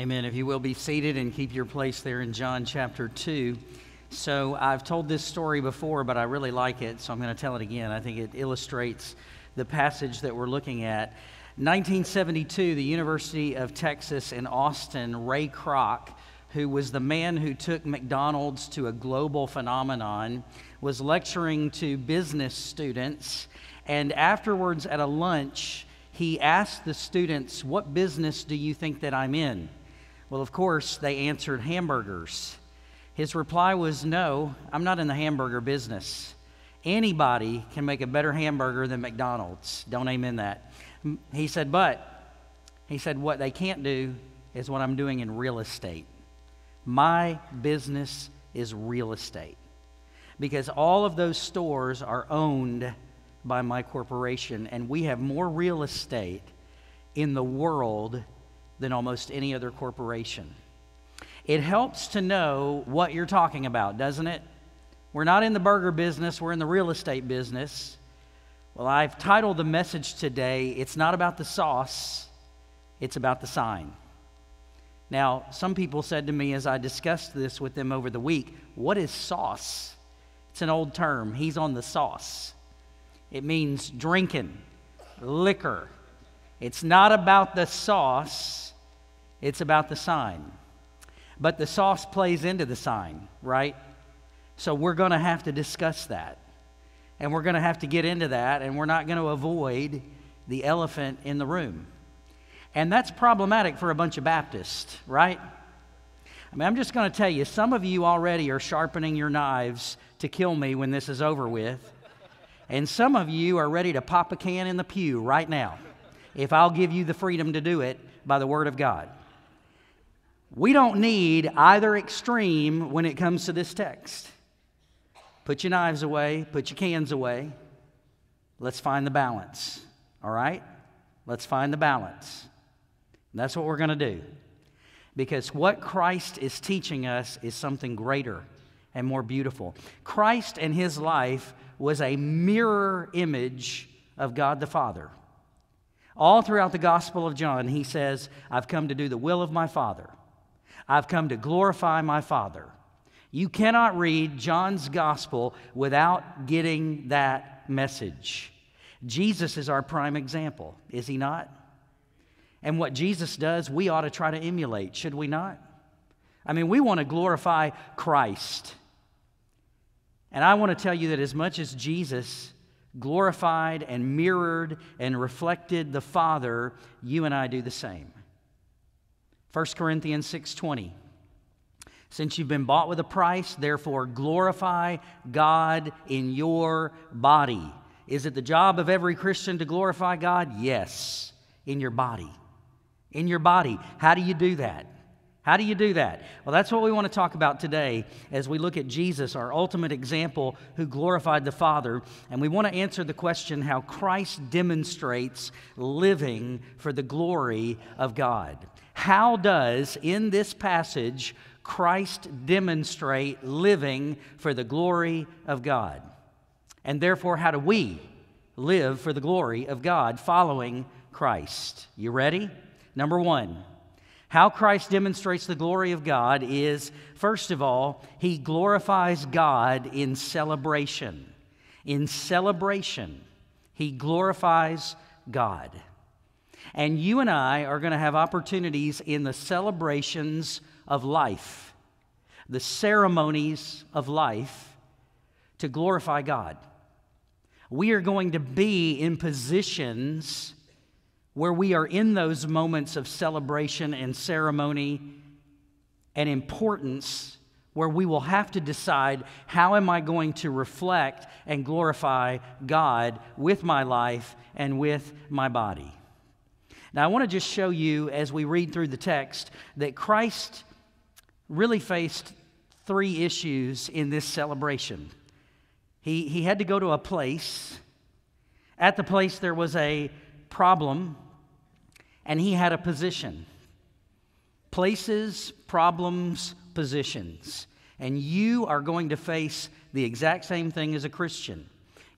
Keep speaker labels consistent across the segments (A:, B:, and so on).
A: Amen. If you will be seated and keep your place there in John chapter 2. So, I've told this story before, but I really like it, so I'm going to tell it again. I think it illustrates the passage that we're looking at. 1972, the University of Texas in Austin, Ray Kroc, who was the man who took McDonald's to a global phenomenon, was lecturing to business students. And afterwards, at a lunch, he asked the students, What business do you think that I'm in? Well, of course, they answered hamburgers. His reply was, No, I'm not in the hamburger business. Anybody can make a better hamburger than McDonald's. Don't amen that. He said, But, he said, what they can't do is what I'm doing in real estate. My business is real estate. Because all of those stores are owned by my corporation, and we have more real estate in the world than almost any other corporation. It helps to know what you're talking about, doesn't it? We're not in the burger business, we're in the real estate business. Well, I've titled the message today, It's Not About the Sauce, It's About the Sign. Now, some people said to me as I discussed this with them over the week, What is sauce? It's an old term. He's on the sauce. It means drinking, liquor. It's not about the sauce, it's about the sign. But the sauce plays into the sign, right? So we're going to have to discuss that. And we're going to have to get into that, and we're not going to avoid the elephant in the room. And that's problematic for a bunch of Baptists, right? I mean, I'm just going to tell you, some of you already are sharpening your knives to kill me when this is over with. And some of you are ready to pop a can in the pew right now if I'll give you the freedom to do it by the Word of God. We don't need either extreme when it comes to this text. Put your knives away, put your cans away. Let's find the balance, all right? Let's find the balance. That's what we're going to do. Because what Christ is teaching us is something greater and more beautiful. Christ and his life was a mirror image of God the Father. All throughout the Gospel of John, he says, I've come to do the will of my Father. I've come to glorify my Father. You cannot read John's Gospel without getting that message. Jesus is our prime example, is he not? And what Jesus does, we ought to try to emulate, should we not? I mean, we want to glorify Christ. And I want to tell you that as much as Jesus glorified and mirrored and reflected the Father, you and I do the same. 1 Corinthians 6:20 Since you've been bought with a price, therefore glorify God in your body. Is it the job of every Christian to glorify God? Yes, in your body. In your body. How do you do that? How do you do that? Well, that's what we want to talk about today as we look at Jesus, our ultimate example who glorified the Father. And we want to answer the question how Christ demonstrates living for the glory of God. How does, in this passage, Christ demonstrate living for the glory of God? And therefore, how do we live for the glory of God following Christ? You ready? Number one, how Christ demonstrates the glory of God is, first of all, he glorifies God in celebration. In celebration, he glorifies God. And you and I are going to have opportunities in the celebrations of life, the ceremonies of life, to glorify God. We are going to be in positions where we are in those moments of celebration and ceremony and importance where we will have to decide how am I going to reflect and glorify God with my life and with my body. Now, I want to just show you as we read through the text that Christ really faced three issues in this celebration. He, he had to go to a place. At the place, there was a problem, and he had a position. Places, problems, positions. And you are going to face the exact same thing as a Christian.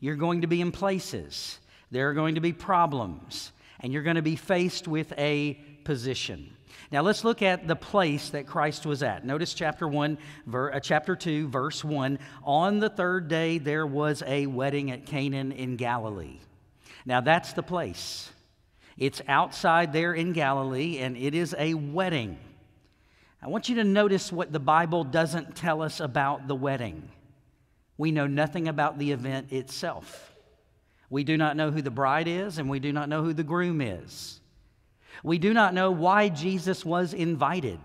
A: You're going to be in places, there are going to be problems, and you're going to be faced with a position. Now let's look at the place that Christ was at. Notice chapter 1, ver, uh, chapter 2, verse 1. On the third day there was a wedding at Cana in Galilee. Now that's the place. It's outside there in Galilee, and it is a wedding. I want you to notice what the Bible doesn't tell us about the wedding. We know nothing about the event itself. We do not know who the bride is, and we do not know who the groom is. We do not know why Jesus was invited,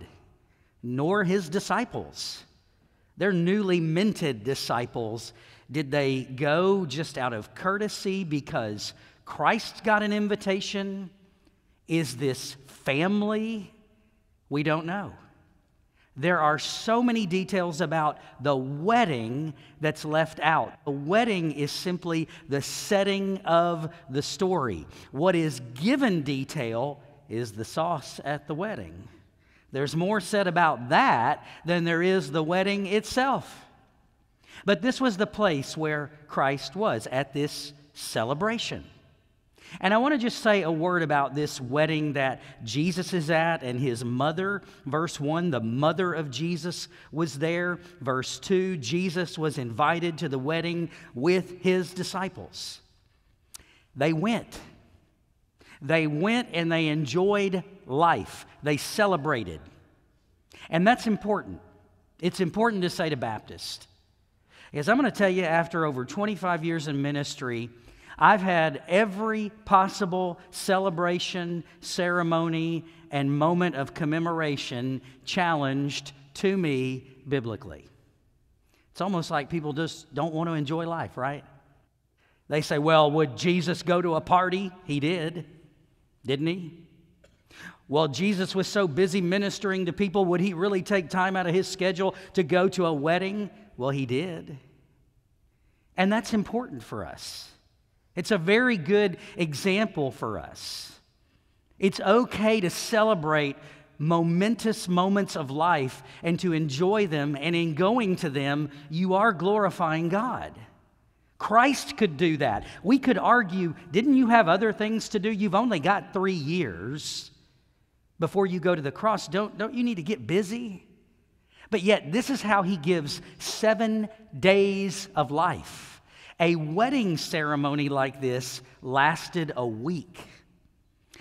A: nor his disciples. They're newly minted disciples. Did they go just out of courtesy because Christ got an invitation? Is this family? We don't know. There are so many details about the wedding that's left out. The wedding is simply the setting of the story. What is given detail is the sauce at the wedding. There's more said about that than there is the wedding itself. But this was the place where Christ was at this celebration. And I want to just say a word about this wedding that Jesus is at and his mother. Verse 1, the mother of Jesus was there. Verse 2, Jesus was invited to the wedding with his disciples. They went. They went and they enjoyed life, they celebrated. And that's important. It's important to say to Baptists. Because I'm going to tell you, after over 25 years in ministry, I've had every possible celebration, ceremony, and moment of commemoration challenged to me biblically. It's almost like people just don't want to enjoy life, right? They say, well, would Jesus go to a party? He did, didn't he? Well, Jesus was so busy ministering to people, would he really take time out of his schedule to go to a wedding? Well, he did. And that's important for us. It's a very good example for us. It's okay to celebrate momentous moments of life and to enjoy them, and in going to them, you are glorifying God. Christ could do that. We could argue, didn't you have other things to do? You've only got three years before you go to the cross. Don't, don't you need to get busy? But yet, this is how he gives seven days of life. A wedding ceremony like this lasted a week.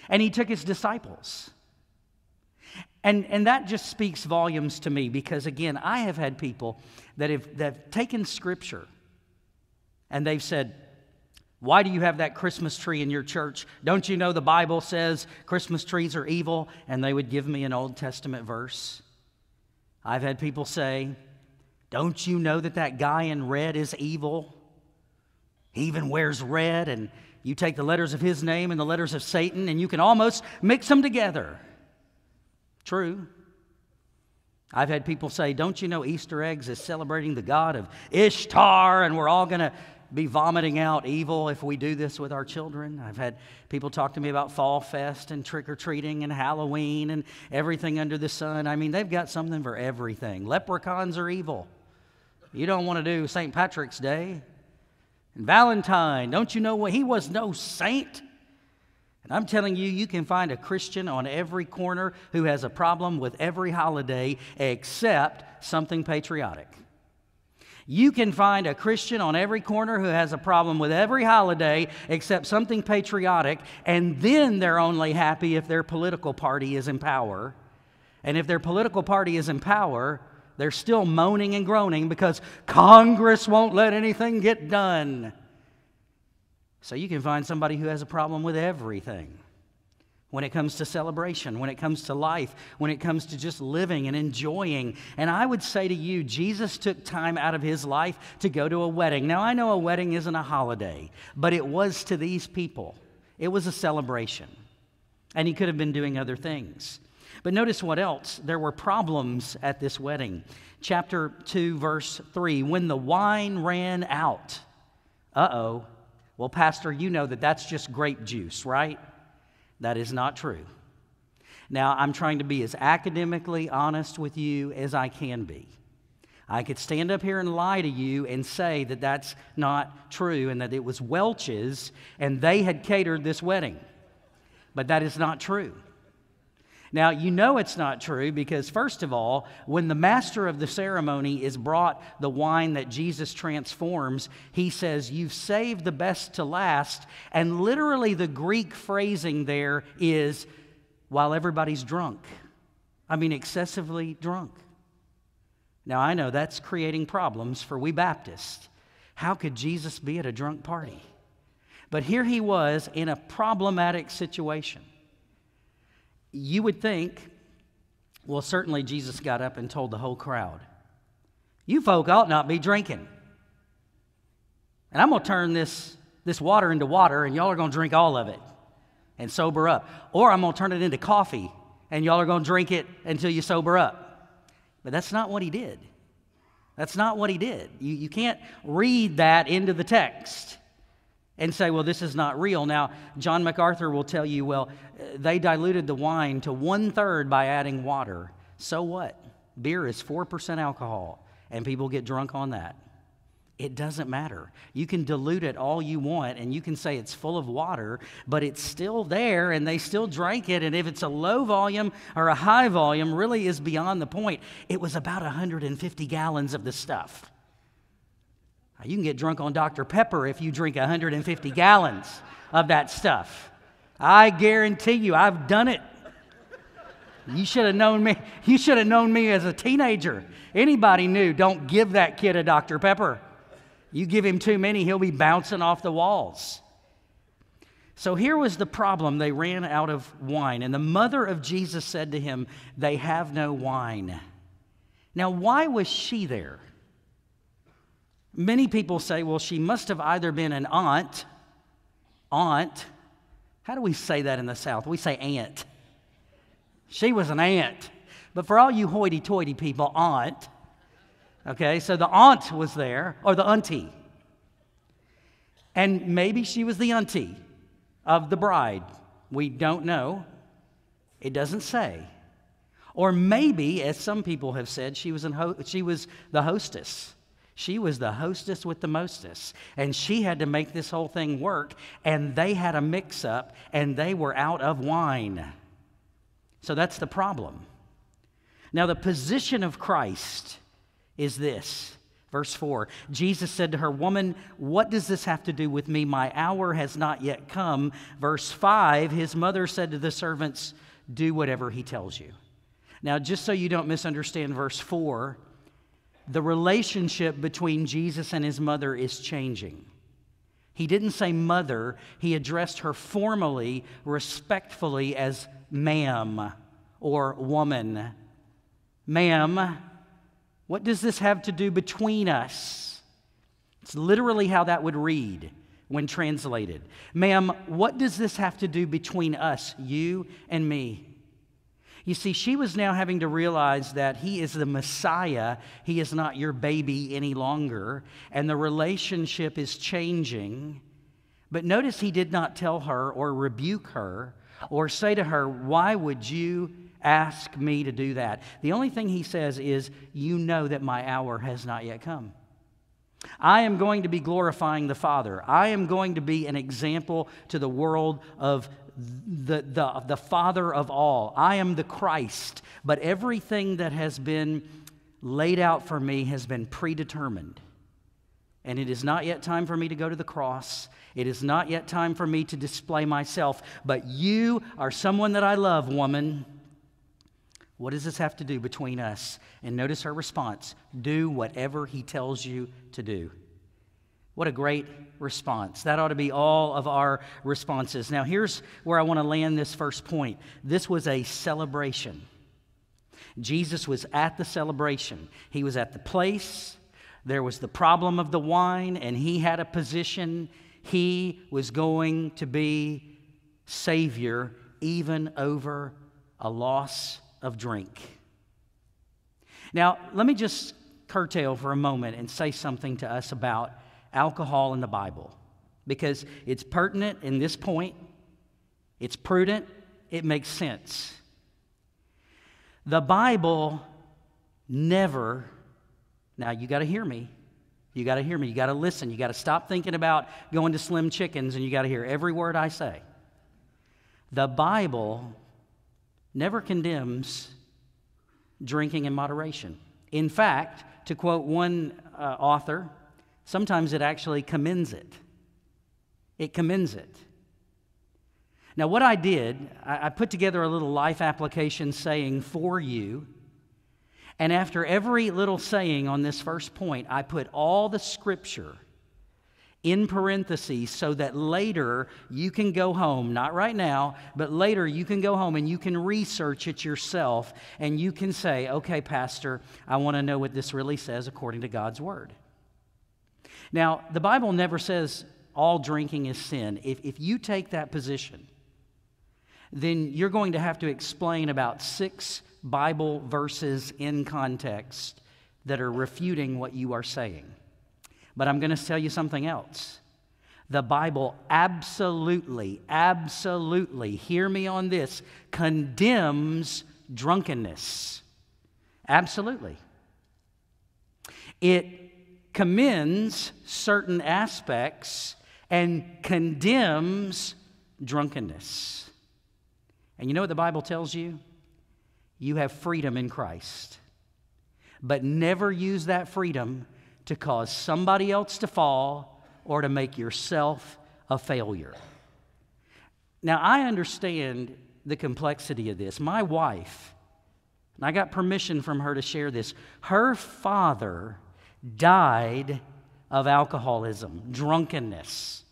A: And he took his disciples. And, and that just speaks volumes to me because, again, I have had people that have, that have taken scripture and they've said, Why do you have that Christmas tree in your church? Don't you know the Bible says Christmas trees are evil? And they would give me an Old Testament verse. I've had people say, Don't you know that that guy in red is evil? He even wears red, and you take the letters of his name and the letters of Satan, and you can almost mix them together. True. I've had people say, Don't you know Easter eggs is celebrating the god of Ishtar, and we're all going to be vomiting out evil if we do this with our children. I've had people talk to me about Fall Fest and trick or treating and Halloween and everything under the sun. I mean, they've got something for everything. Leprechauns are evil. You don't want to do St. Patrick's Day. And Valentine, don't you know what? He was no saint. And I'm telling you, you can find a Christian on every corner who has a problem with every holiday except something patriotic. You can find a Christian on every corner who has a problem with every holiday except something patriotic, and then they're only happy if their political party is in power. And if their political party is in power, they're still moaning and groaning because Congress won't let anything get done. So you can find somebody who has a problem with everything when it comes to celebration, when it comes to life, when it comes to just living and enjoying. And I would say to you, Jesus took time out of his life to go to a wedding. Now, I know a wedding isn't a holiday, but it was to these people, it was a celebration. And he could have been doing other things. But notice what else. There were problems at this wedding. Chapter 2, verse 3 When the wine ran out, uh oh. Well, Pastor, you know that that's just grape juice, right? That is not true. Now, I'm trying to be as academically honest with you as I can be. I could stand up here and lie to you and say that that's not true and that it was Welch's and they had catered this wedding. But that is not true. Now, you know it's not true because, first of all, when the master of the ceremony is brought the wine that Jesus transforms, he says, You've saved the best to last. And literally, the Greek phrasing there is, while everybody's drunk. I mean, excessively drunk. Now, I know that's creating problems for we Baptists. How could Jesus be at a drunk party? But here he was in a problematic situation you would think, well, certainly Jesus got up and told the whole crowd, You folk ought not be drinking. And I'm going to turn this, this water into water, and y'all are going to drink all of it and sober up. Or I'm going to turn it into coffee, and y'all are going to drink it until you sober up. But that's not what he did. That's not what he did. You, you can't read that into the text and say, well, this is not real. Now, John MacArthur will tell you, well, they diluted the wine to one third by adding water. So what? Beer is 4% alcohol, and people get drunk on that. It doesn't matter. You can dilute it all you want, and you can say it's full of water, but it's still there, and they still drank it. And if it's a low volume or a high volume, really is beyond the point. It was about 150 gallons of the stuff. You can get drunk on Dr. Pepper if you drink 150 gallons of that stuff. I guarantee you, I've done it. You should have known me. You should have known me as a teenager. Anybody knew, don't give that kid a Dr. Pepper. You give him too many, he'll be bouncing off the walls. So here was the problem. They ran out of wine. And the mother of Jesus said to him, They have no wine. Now, why was she there? Many people say, well, she must have either been an aunt, aunt. How do we say that in the South? We say aunt. She was an aunt. But for all you hoity toity people, aunt. Okay, so the aunt was there, or the auntie. And maybe she was the auntie of the bride. We don't know. It doesn't say. Or maybe, as some people have said, she was, ho- she was the hostess. She was the hostess with the mostess, and she had to make this whole thing work, and they had a mix up, and they were out of wine. So that's the problem. Now, the position of Christ is this. Verse 4 Jesus said to her, Woman, what does this have to do with me? My hour has not yet come. Verse 5 His mother said to the servants, Do whatever he tells you. Now, just so you don't misunderstand verse 4, the relationship between Jesus and his mother is changing. He didn't say mother, he addressed her formally, respectfully as ma'am or woman. Ma'am, what does this have to do between us? It's literally how that would read when translated. Ma'am, what does this have to do between us, you and me? You see, she was now having to realize that he is the Messiah. He is not your baby any longer. And the relationship is changing. But notice he did not tell her or rebuke her or say to her, Why would you ask me to do that? The only thing he says is, You know that my hour has not yet come. I am going to be glorifying the Father. I am going to be an example to the world of the, the, the Father of all. I am the Christ, but everything that has been laid out for me has been predetermined. And it is not yet time for me to go to the cross. It is not yet time for me to display myself. But you are someone that I love, woman. What does this have to do between us? And notice her response do whatever he tells you to do. What a great response. That ought to be all of our responses. Now, here's where I want to land this first point this was a celebration. Jesus was at the celebration, he was at the place. There was the problem of the wine, and he had a position. He was going to be Savior even over a loss of drink. Now, let me just curtail for a moment and say something to us about alcohol in the Bible because it's pertinent in this point, it's prudent, it makes sense. The Bible never, now you got to hear me. You got to hear me. You got to listen. You got to stop thinking about going to Slim Chickens and you got to hear every word I say. The Bible never condemns drinking in moderation. In fact, to quote one uh, author, sometimes it actually commends it. It commends it. Now, what I did, I, put together a little life application saying for you. And after every little saying on this first point, I put all the scripture in parentheses so that later you can go home, not right now, but later you can go home and you can research it yourself and you can say, okay, Pastor, I want to know what this really says according to God's Word. Now, the Bible never says all drinking is sin. If, if you take that position, then you're going to have to explain about six Bible verses in context that are refuting what you are saying. But I'm going to tell you something else. The Bible absolutely, absolutely, hear me on this, condemns drunkenness. Absolutely. It commends certain aspects and condemns drunkenness. And you know what the Bible tells you? You have freedom in Christ. But never use that freedom to cause somebody else to fall or to make yourself a failure. Now, I understand the complexity of this. My wife, and I got permission from her to share this, her father died of alcoholism, drunkenness.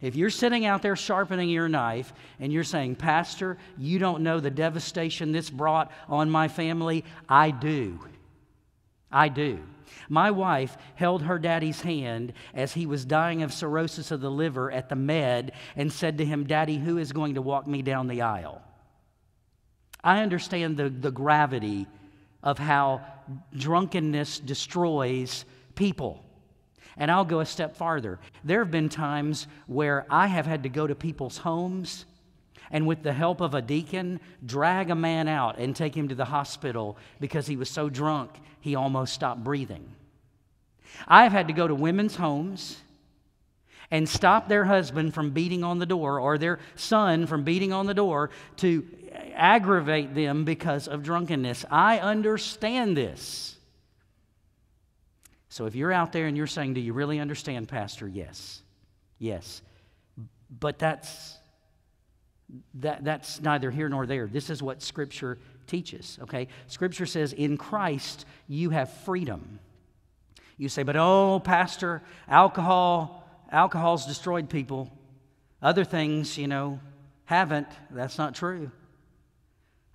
A: If you're sitting out there sharpening your knife and you're saying, Pastor, you don't know the devastation this brought on my family, I do. I do. My wife held her daddy's hand as he was dying of cirrhosis of the liver at the med and said to him, Daddy, who is going to walk me down the aisle? I understand the, the gravity of how drunkenness destroys people. And I'll go a step farther. There have been times where I have had to go to people's homes and, with the help of a deacon, drag a man out and take him to the hospital because he was so drunk he almost stopped breathing. I've had to go to women's homes and stop their husband from beating on the door or their son from beating on the door to aggravate them because of drunkenness. I understand this. So if you're out there and you're saying, Do you really understand, Pastor? Yes. Yes. But that's that, that's neither here nor there. This is what Scripture teaches, okay? Scripture says, in Christ, you have freedom. You say, but oh, Pastor, alcohol, alcohol's destroyed people. Other things, you know, haven't. That's not true.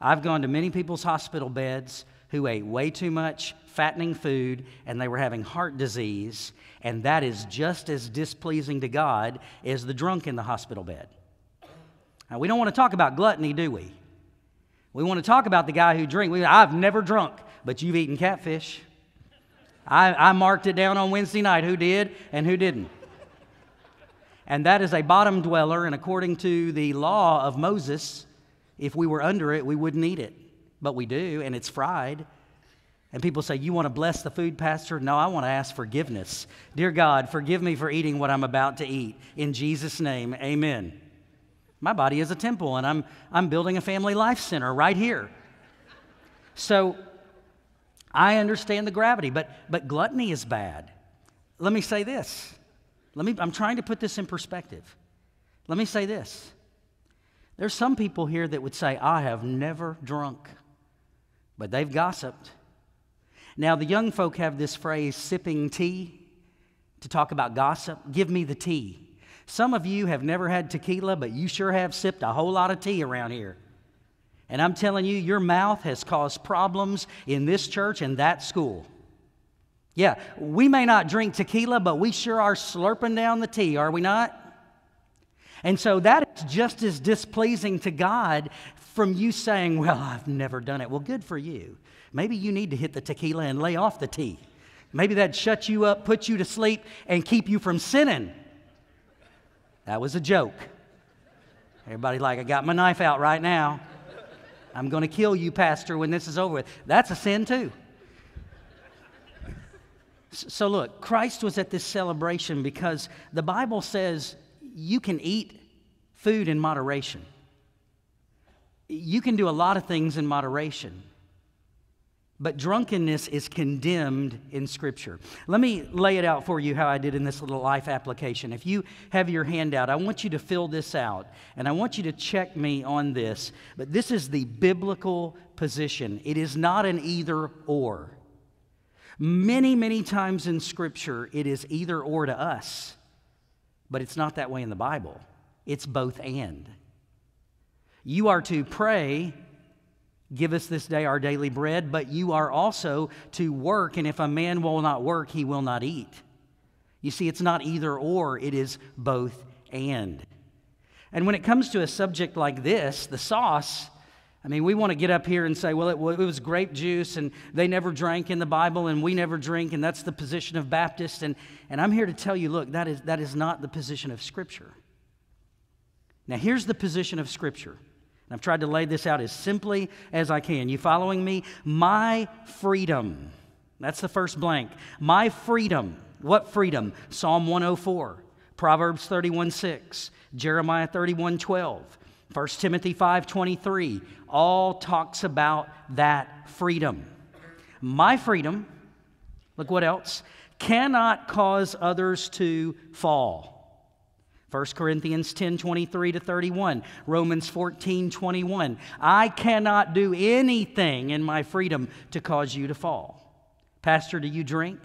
A: I've gone to many people's hospital beds who ate way too much fattening food and they were having heart disease, and that is just as displeasing to God as the drunk in the hospital bed. Now, we don't want to talk about gluttony, do we? We want to talk about the guy who drank. I've never drunk, but you've eaten catfish. I, I marked it down on Wednesday night who did and who didn't. And that is a bottom dweller, and according to the law of Moses, if we were under it, we wouldn't eat it. But we do, and it's fried. And people say, You want to bless the food, Pastor? No, I want to ask forgiveness. Dear God, forgive me for eating what I'm about to eat. In Jesus' name, amen. My body is a temple, and I'm, I'm building a family life center right here. So I understand the gravity, but, but gluttony is bad. Let me say this. Let me, I'm trying to put this in perspective. Let me say this. There's some people here that would say, I have never drunk, but they've gossiped. Now, the young folk have this phrase, sipping tea, to talk about gossip. Give me the tea. Some of you have never had tequila, but you sure have sipped a whole lot of tea around here. And I'm telling you, your mouth has caused problems in this church and that school. Yeah, we may not drink tequila, but we sure are slurping down the tea, are we not? And so that is just as displeasing to God from you saying, Well, I've never done it. Well, good for you. Maybe you need to hit the tequila and lay off the tea. Maybe that shut you up, put you to sleep, and keep you from sinning. That was a joke. Everybody, like, I got my knife out right now. I'm going to kill you, Pastor, when this is over with. That's a sin, too. So, look, Christ was at this celebration because the Bible says you can eat food in moderation. you can do a lot of things in moderation. But drunkenness is condemned in Scripture. Let me lay it out for you how I did in this little life application. If you have your handout, I want you to fill this out and I want you to check me on this. But this is the biblical position, it is not an either or. Many, many times in Scripture, it is either or to us, but it's not that way in the Bible. It's both and. You are to pray Give us this day our daily bread, but you are also to work, and if a man will not work, he will not eat. You see, it's not either or, it is both and. And when it comes to a subject like this, the sauce, I mean, we want to get up here and say, well, it, it, was grape juice and they never drank in the Bible and we never drink, and that's the position of Baptists. And, and I'm here to tell you look, that is, that is not the position of Scripture. Now, here's the position of Scripture And I've tried to lay this out as simply as I can. You following me? My freedom. That's the first blank. My freedom. What freedom? Psalm 104, Proverbs 31 6, Jeremiah 31 12, 1 Timothy 5:23 All talks about that freedom. My freedom, look what else, cannot cause others to fall. 1 Corinthians 10 23 to 31, Romans 14 21. I cannot do anything in my freedom to cause you to fall. Pastor, do you drink?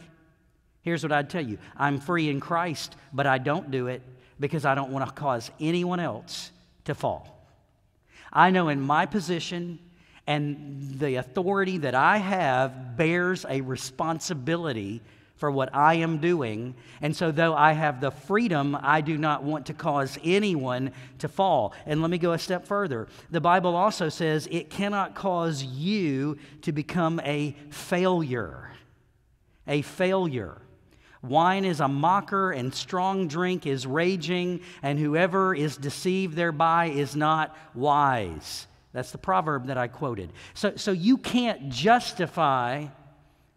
A: Here's what I'd tell you I'm free in Christ, but I don't do it because I don't want to cause anyone else to fall. I know in my position and the authority that I have bears a responsibility for what I am doing. And so, though I have the freedom, I do not want to cause anyone to fall. And let me go a step further. The Bible also says it cannot cause you to become a failure. A failure. Wine is a mocker, and strong drink is raging, and whoever is deceived thereby is not wise. That's the proverb that I quoted. So, so you can't justify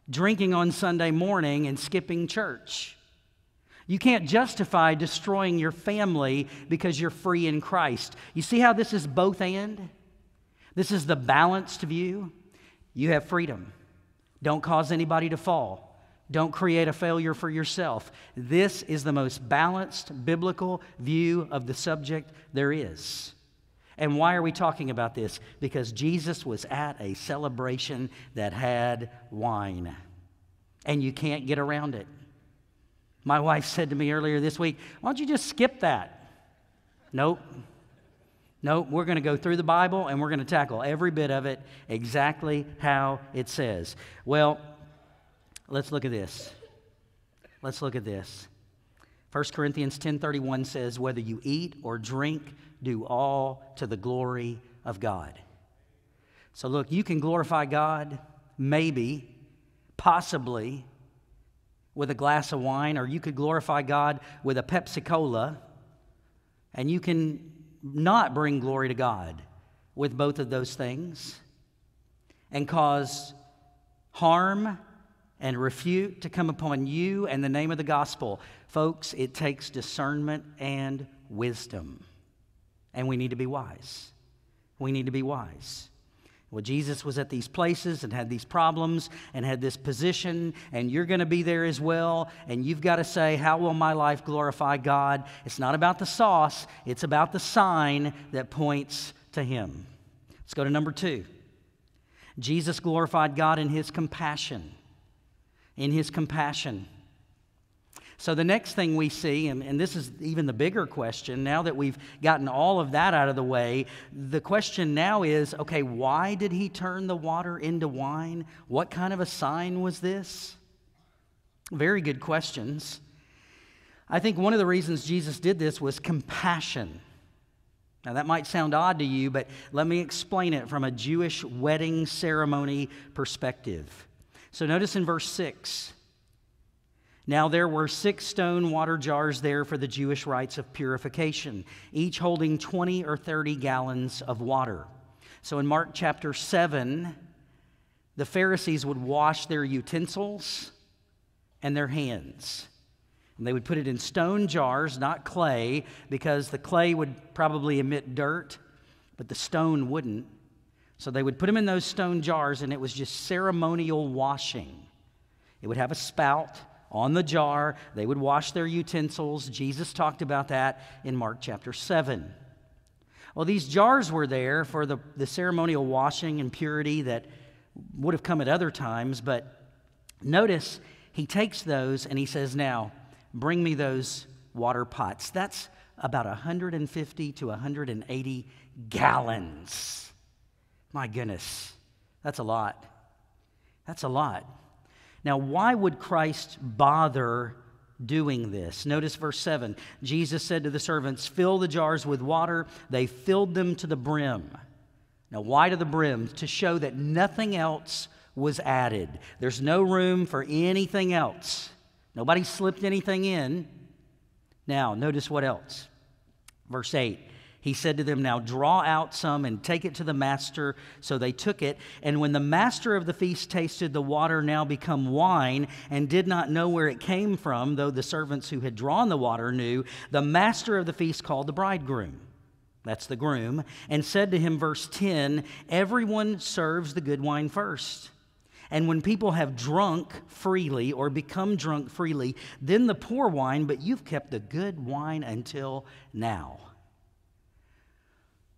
A: drinking on Sunday morning and skipping church. You can't justify destroying your family because you're free in Christ. You see how this is both and? This is the balanced view. You have freedom. Don't cause anybody to fall. Don't create a failure for yourself. This is the most balanced biblical view of the subject there is. And why are we talking about this? Because Jesus was at a celebration that had wine, and you can't get around it. My wife said to me earlier this week, Why don't you just skip that? Nope. Nope, we're going to go through the Bible and we're going to tackle every bit of it exactly how it says. Well, let's look at this. Let's look at this. 1 Corinthians 10:31 says whether you eat or drink do all to the glory of God. So, look, you can glorify God, maybe, possibly, with a glass of wine, or you could glorify God with a Pepsi Cola, and you can not bring glory to God with both of those things and cause harm and refute to come upon you and the name of the gospel. Folks, it takes discernment and wisdom and we need to be wise. We need to be wise. Well, Jesus was at these places and had these problems and had this position, and you're going to be there as well. And you've got to say, How will my life glorify God? It's not about the sauce, it's about the sign that points to Him. Let's go to number two. Jesus glorified God in His compassion. In His compassion. So, the next thing we see, and, and this is even the bigger question, now that we've gotten all of that out of the way, the question now is okay, why did he turn the water into wine? What kind of a sign was this? Very good questions. I think one of the reasons Jesus did this was compassion. Now, that might sound odd to you, but let me explain it from a Jewish wedding ceremony perspective. So, notice in verse 6 now there were six stone water jars there for the Jewish rites of purification, each holding 20 or 30 gallons of water. So in Mark chapter 7, the Pharisees would wash their utensils and their hands. And they would put it in stone jars, not clay, because the clay would probably emit dirt, but the stone wouldn't. So they would put them in those stone jars, and it was just ceremonial washing. It would have a spout on the jar. They would wash their utensils. Jesus talked about that in Mark chapter 7. Well, these jars were there for the, the ceremonial washing and purity that would have come at other times, but notice he takes those and he says, Now, bring me those water pots. That's about 150 to 180 gallons. My goodness, that's a lot. That's a lot. Now, why would Christ bother doing this? Notice verse 7. Jesus said to the servants, Fill the jars with water. They filled them to the brim. Now, why to the brim? To show that nothing else was added. There's no room for anything else. Nobody slipped anything in. Now, notice what else. Verse 8 he said to them, Now draw out some and take it to the master. So they took it. And when the master of the feast tasted the water now become wine and did not know where it came from, though the servants who had drawn the water knew, the master of the feast called the bridegroom. That's the groom, and said to him, verse 10 Everyone serves the good wine first. And when people have drunk freely or become drunk freely, then the poor wine, but you've kept the good wine until now.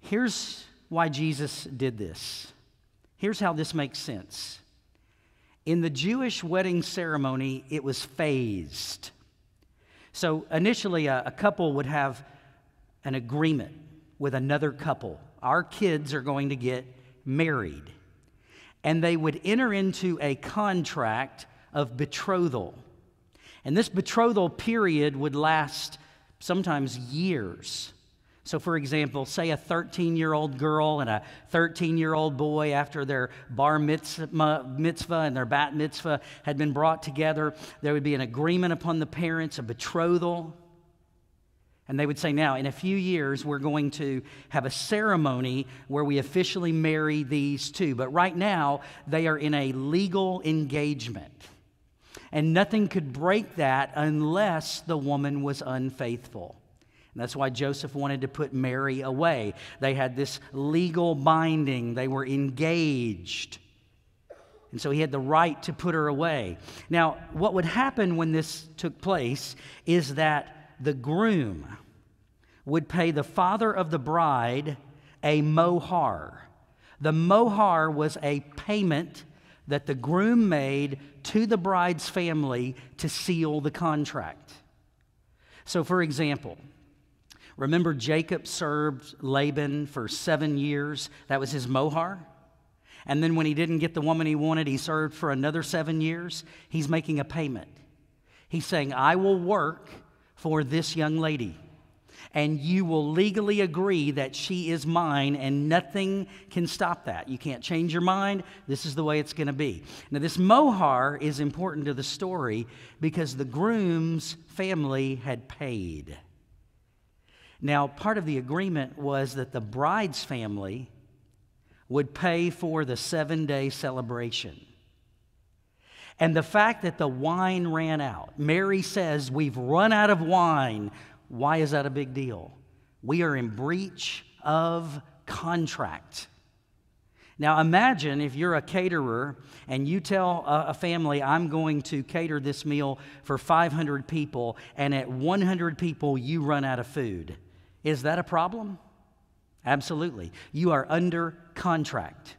A: Here's why Jesus did this. Here's how this makes sense. In the Jewish wedding ceremony, it was phased. So initially, a, a couple would have an agreement with another couple. Our kids are going to get married and they would enter into a contract of betrothal. And this betrothal period would last sometimes years. So, for example, say a 13 year old girl and a 13 year old boy, after their bar mitzvah, and their bat mitzvah had been brought together, there would be an agreement upon the parents, a betrothal. And they would say, now, in a few years, we're going to have a ceremony where we officially marry these two. But right now, they are in a legal engagement. And nothing could break that unless the woman was unfaithful. That's why Joseph wanted to put Mary away. They had this legal binding, they were engaged. And so he had the right to put her away. Now, what would happen when this took place is that the groom would pay the father of the bride a mohar. The mohar was a payment that the groom made to the bride's family to seal the contract. So, for example, remember Jacob served Laban for seven years? That was his mohar. And then when he didn't get the woman he wanted, he served for another seven years. He's making a payment. He's saying, I will work for this young lady. And you will legally agree that she is mine, and nothing can stop that. You can't change your mind. This is the way it's going to be. Now, this mohar is important to the story because the groom's family had paid. Now, part of the agreement was that the bride's family would pay for the seven day celebration. And the fact that the wine ran out, Mary says, We've run out of wine. Why is that a big deal? We are in breach of contract. Now, imagine if you're a caterer and you tell a, family, I'm going to cater this meal for 500 people, and at 100 people, you run out of food. Is that a problem? Absolutely. You are under contract.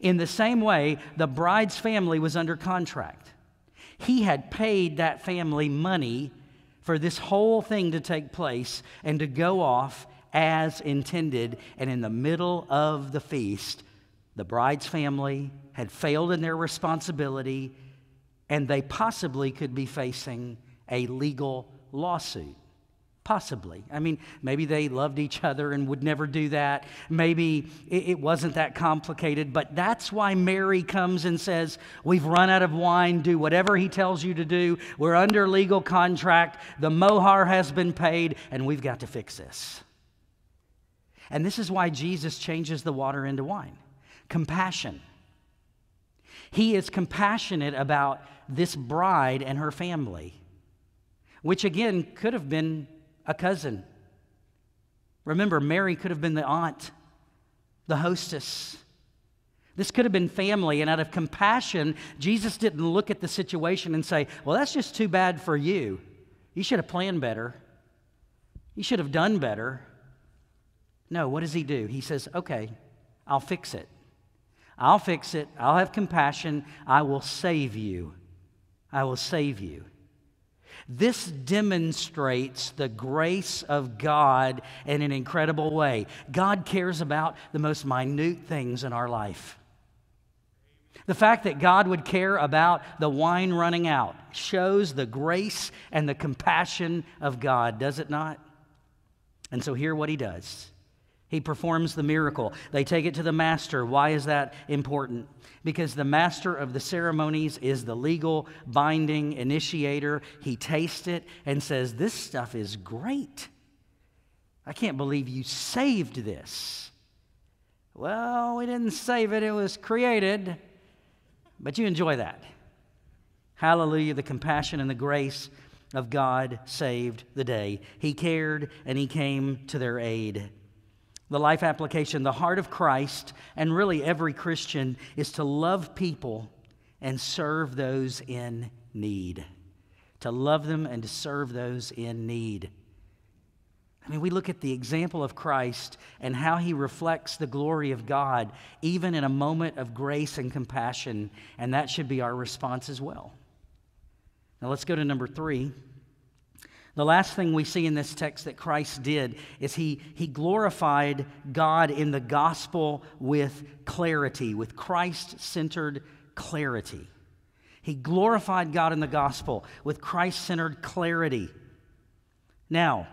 A: In the same way, the bride's family was under contract. He had paid that family money for this whole thing to take place and to go off as intended. And in the middle of the feast, the bride's family had failed in their responsibility, and they possibly could be facing a legal lawsuit. Possibly. I mean, maybe they loved each other and would never do that. Maybe it, wasn't that complicated, but that's why Mary comes and says, We've run out of wine. Do whatever he tells you to do. We're under legal contract. The mohar has been paid, and we've got to fix this. And this is why Jesus changes the water into wine compassion. He is compassionate about this bride and her family, which again could have been a cousin. Remember, Mary could have been the aunt, the hostess. This could have been family, and out of compassion, Jesus didn't look at the situation and say, Well, that's just too bad for you. You should have planned better. You should have done better. No, what does he do? He says, Okay, I'll fix it. I'll fix it. I'll have compassion. I will save you. I will save you. This demonstrates the grace of God in an incredible way. God cares about the most minute things in our life. The fact that God would care about the wine running out shows the grace and the compassion of God, does it not? And so, hear what he does he performs the miracle. They take it to the master. Why is that important? Because the master of the ceremonies is the legal binding initiator. He tastes it and says, This stuff is great. I can't believe you saved this. Well, we didn't save it, it was created. But you enjoy that. Hallelujah, the compassion and the grace of God saved the day. He cared and He came to their aid. The life application, the heart of Christ, and really every Christian, is to love people and serve those in need. To love them and to serve those in need. I mean, we look at the example of Christ and how he reflects the glory of God, even in a moment of grace and compassion, and that should be our response as well. Now, let's go to number three. The last thing we see in this text that Christ did is he, he glorified God in the gospel with clarity, with Christ centered clarity. He glorified God in the gospel with Christ centered clarity. Now,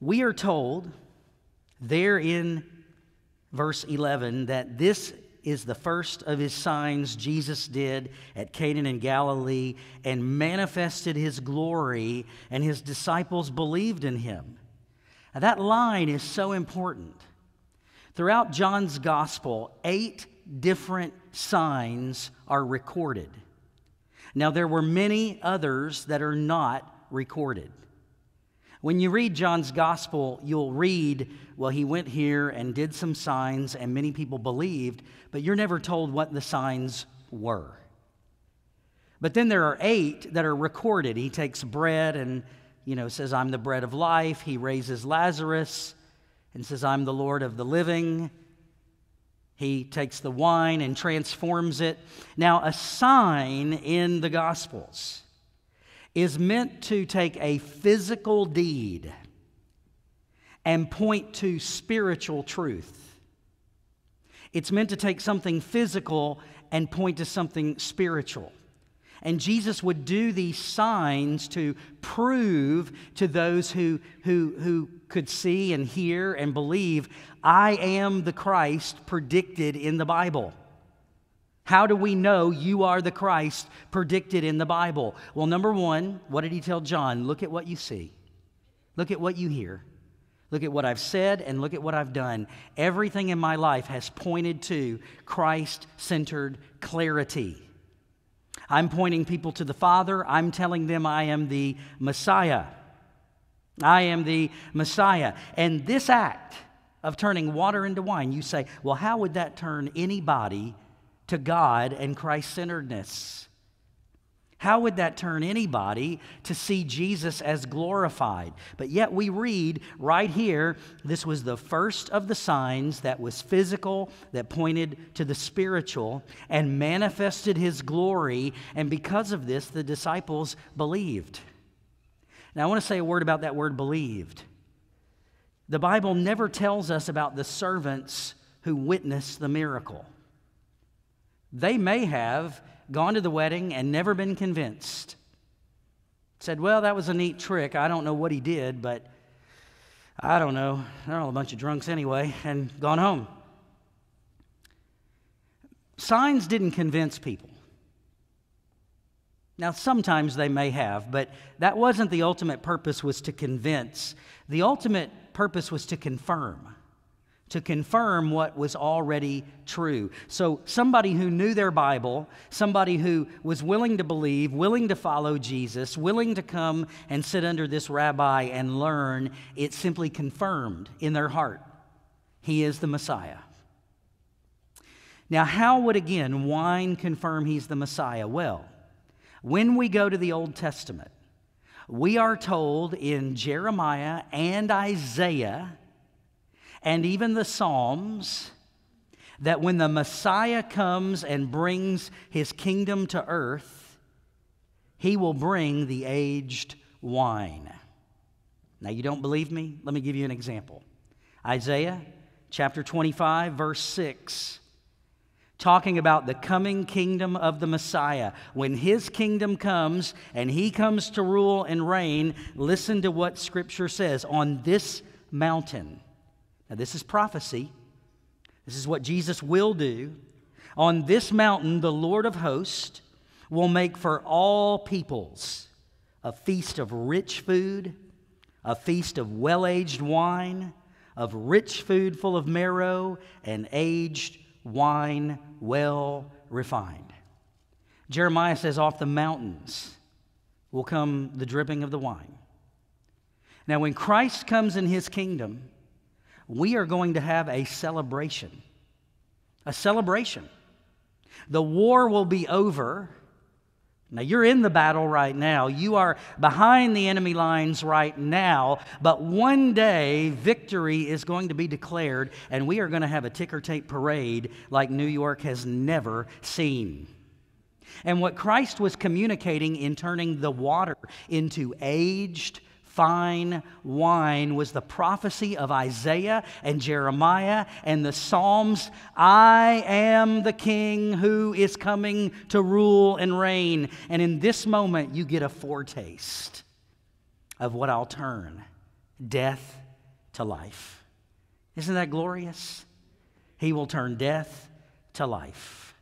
A: we are told there in verse 11 that this is the first of his signs Jesus did at Cana in Galilee and manifested his glory, and his disciples believed in him. Now, that line is so important. Throughout John's gospel, eight different signs are recorded. Now, there were many others that are not recorded. When you read John's gospel, you'll read, well, he went here and did some signs, and many people believed, but you're never told what the signs were. But then there are eight that are recorded. He takes bread and, you know, says, I'm the bread of life. He raises Lazarus and says, I'm the Lord of the living. He takes the wine and transforms it. Now, a sign in the Gospels is meant to take a physical deed and point to spiritual truth. It's meant to take something physical and point to something spiritual. And Jesus would do these signs to prove to those who, who, who could see and hear and believe, I am the Christ predicted in the Bible. How do we know you are the Christ predicted in the Bible? Well, number one, what did he tell John? Look at what you see, look at what you hear. Look at what I've said and look at what I've done. Everything in my life has pointed to Christ centered clarity. I'm pointing people to the Father. I'm telling them I am the Messiah. I am the Messiah. And this act of turning water into wine, you say, well, how would that turn anybody to God and Christ centeredness. How would that turn anybody to see Jesus as glorified? But yet we read right here this was the first of the signs that was physical, that pointed to the spiritual, and manifested his glory. And because of this, the disciples believed. Now, I want to say a word about that word believed. The Bible never tells us about the servants who witnessed the miracle. They may have gone to the wedding and never been convinced. Said, Well, that was a neat trick. I don't know what he did, but I don't know. They're all a bunch of drunks anyway, and gone home. Signs didn't convince people. Now, sometimes they may have, but that wasn't the ultimate purpose, was to convince. The ultimate purpose was to confirm to confirm what was already true. So, somebody who knew their Bible, somebody who was willing to believe, willing to follow Jesus, willing to come and sit under this rabbi and learn, it simply confirmed in their heart he is the Messiah. Now, how would again wine confirm he's the Messiah? Well, when we go to the Old Testament, we are told in Jeremiah and Isaiah and even the Psalms that when the Messiah comes and brings his kingdom to earth, he will bring the aged wine. Now, you don't believe me? Let me give you an example. Isaiah chapter 25, verse 6 talking about the coming kingdom of the Messiah. When his kingdom comes and he comes to rule and reign, listen to what Scripture says on this mountain. Now, this is prophecy. This is what Jesus will do. On this mountain, the Lord of hosts will make for all peoples a feast of rich food, a feast of well aged wine, of rich food full of marrow, and aged wine well refined. Jeremiah says, Off the mountains will come the dripping of the wine. Now, when Christ comes in his kingdom, we are going to have a celebration. A celebration. The war will be over now, you're in the battle right now. You are behind the enemy lines right now. But one day, victory is going to be declared, and we are going to have a ticker tape parade like New York has never seen. And what Christ was communicating in turning the water into aged, fine wine was the prophecy of Isaiah and Jeremiah and the Psalms. I am the king who is coming to rule and reign. And in this moment, you get a foretaste of what I'll turn death to life. Isn't that glorious? He will turn death to life.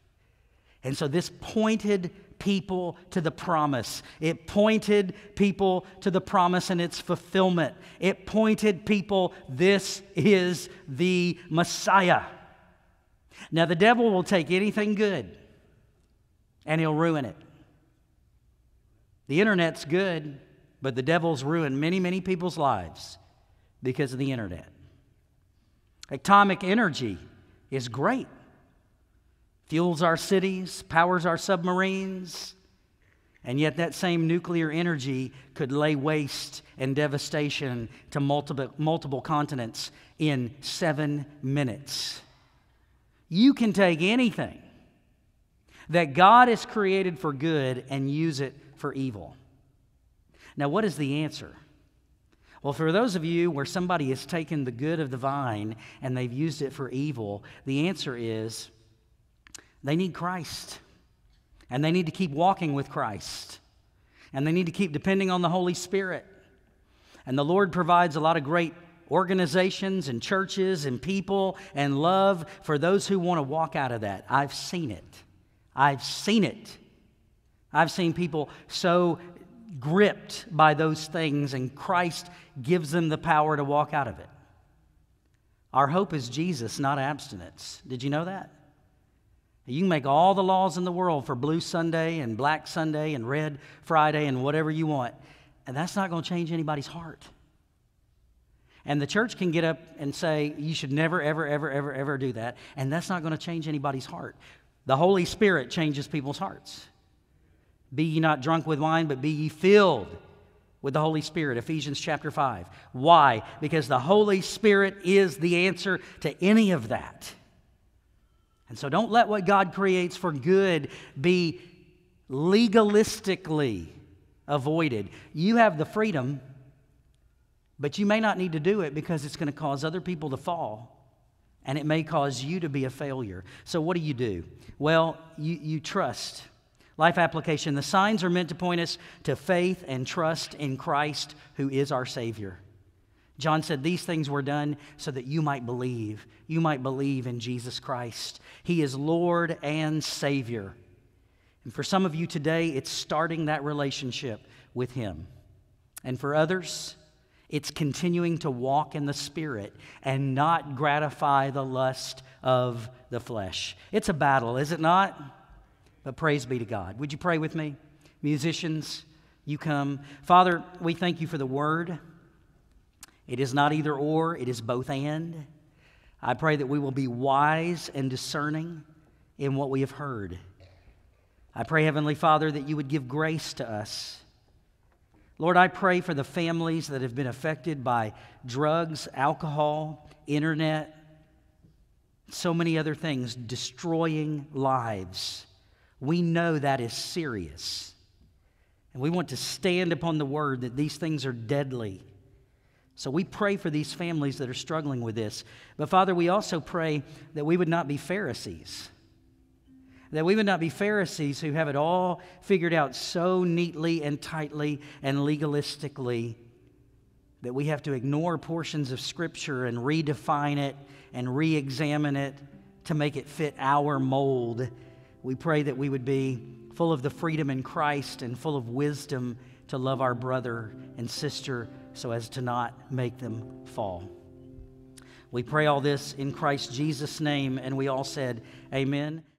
A: And so this pointed people to the promise. It pointed people to the promise and its fulfillment. It pointed people, this is the Messiah. Now, the devil will take anything good and he'll ruin it. The internet's good, but the devil's ruined many, many people's lives because of the internet. Atomic energy is great fuels our cities, powers our submarines, and yet that same nuclear energy could lay waste and devastation to multiple, multiple continents in seven minutes. You can take anything that God has created for good and use it for evil. Now, what is the answer? Well, for those of you where somebody has taken the good of the vine and they've used it for evil, the answer is they need Christ. And they need to keep walking with Christ. And they need to keep depending on the Holy Spirit. And the Lord provides a lot of great organizations and churches and people and love for those who want to walk out of that. I've seen it. I've seen it. I've seen people so gripped by those things, and Christ gives them the power to walk out of it. Our hope is Jesus, not abstinence. Did you know that? You can make all the laws in the world for Blue Sunday and Black Sunday and Red Friday and whatever you want, and that's not going to change anybody's heart. And the church can get up and say, you should never, ever, ever, ever, ever do that, and that's not going to change anybody's heart. The Holy Spirit changes people's hearts. Be ye not drunk with wine, but be ye filled with the Holy Spirit. Ephesians chapter 5. Why? Because the Holy Spirit is the answer to any of that. And so don't let what God creates for good be legalistically avoided. You have the freedom, but you may not need to do it because it's going to cause other people to fall and it may cause you to be a failure. So, what do you do? Well, you, you trust. Life application the signs are meant to point us to faith and trust in Christ, who is our Savior. John said, These things were done so that you might believe. You might believe in Jesus Christ. He is Lord and Savior. And for some of you today, it's starting that relationship with Him. And for others, it's continuing to walk in the Spirit and not gratify the lust of the flesh. It's a battle, is it not? But praise be to God. Would you pray with me? Musicians, you come. Father, we thank you for the word. It is not either or, it is both and. I pray that we will be wise and discerning in what we have heard. I pray, Heavenly Father, that you would give grace to us. Lord, I pray for the families that have been affected by drugs, alcohol, internet, so many other things destroying lives. We know that is serious. And we want to stand upon the word that these things are deadly. So we pray for these families that are struggling with this. But Father, we also pray that we would not be Pharisees. That we would not be Pharisees who have it all figured out so neatly and tightly and legalistically that we have to ignore portions of Scripture and redefine it and re examine it to make it fit our mold. We pray that we would be full of the freedom in Christ and full of wisdom to love our brother and sister so as to not make them fall. We pray all this in Christ Jesus' name, and we all said, Amen.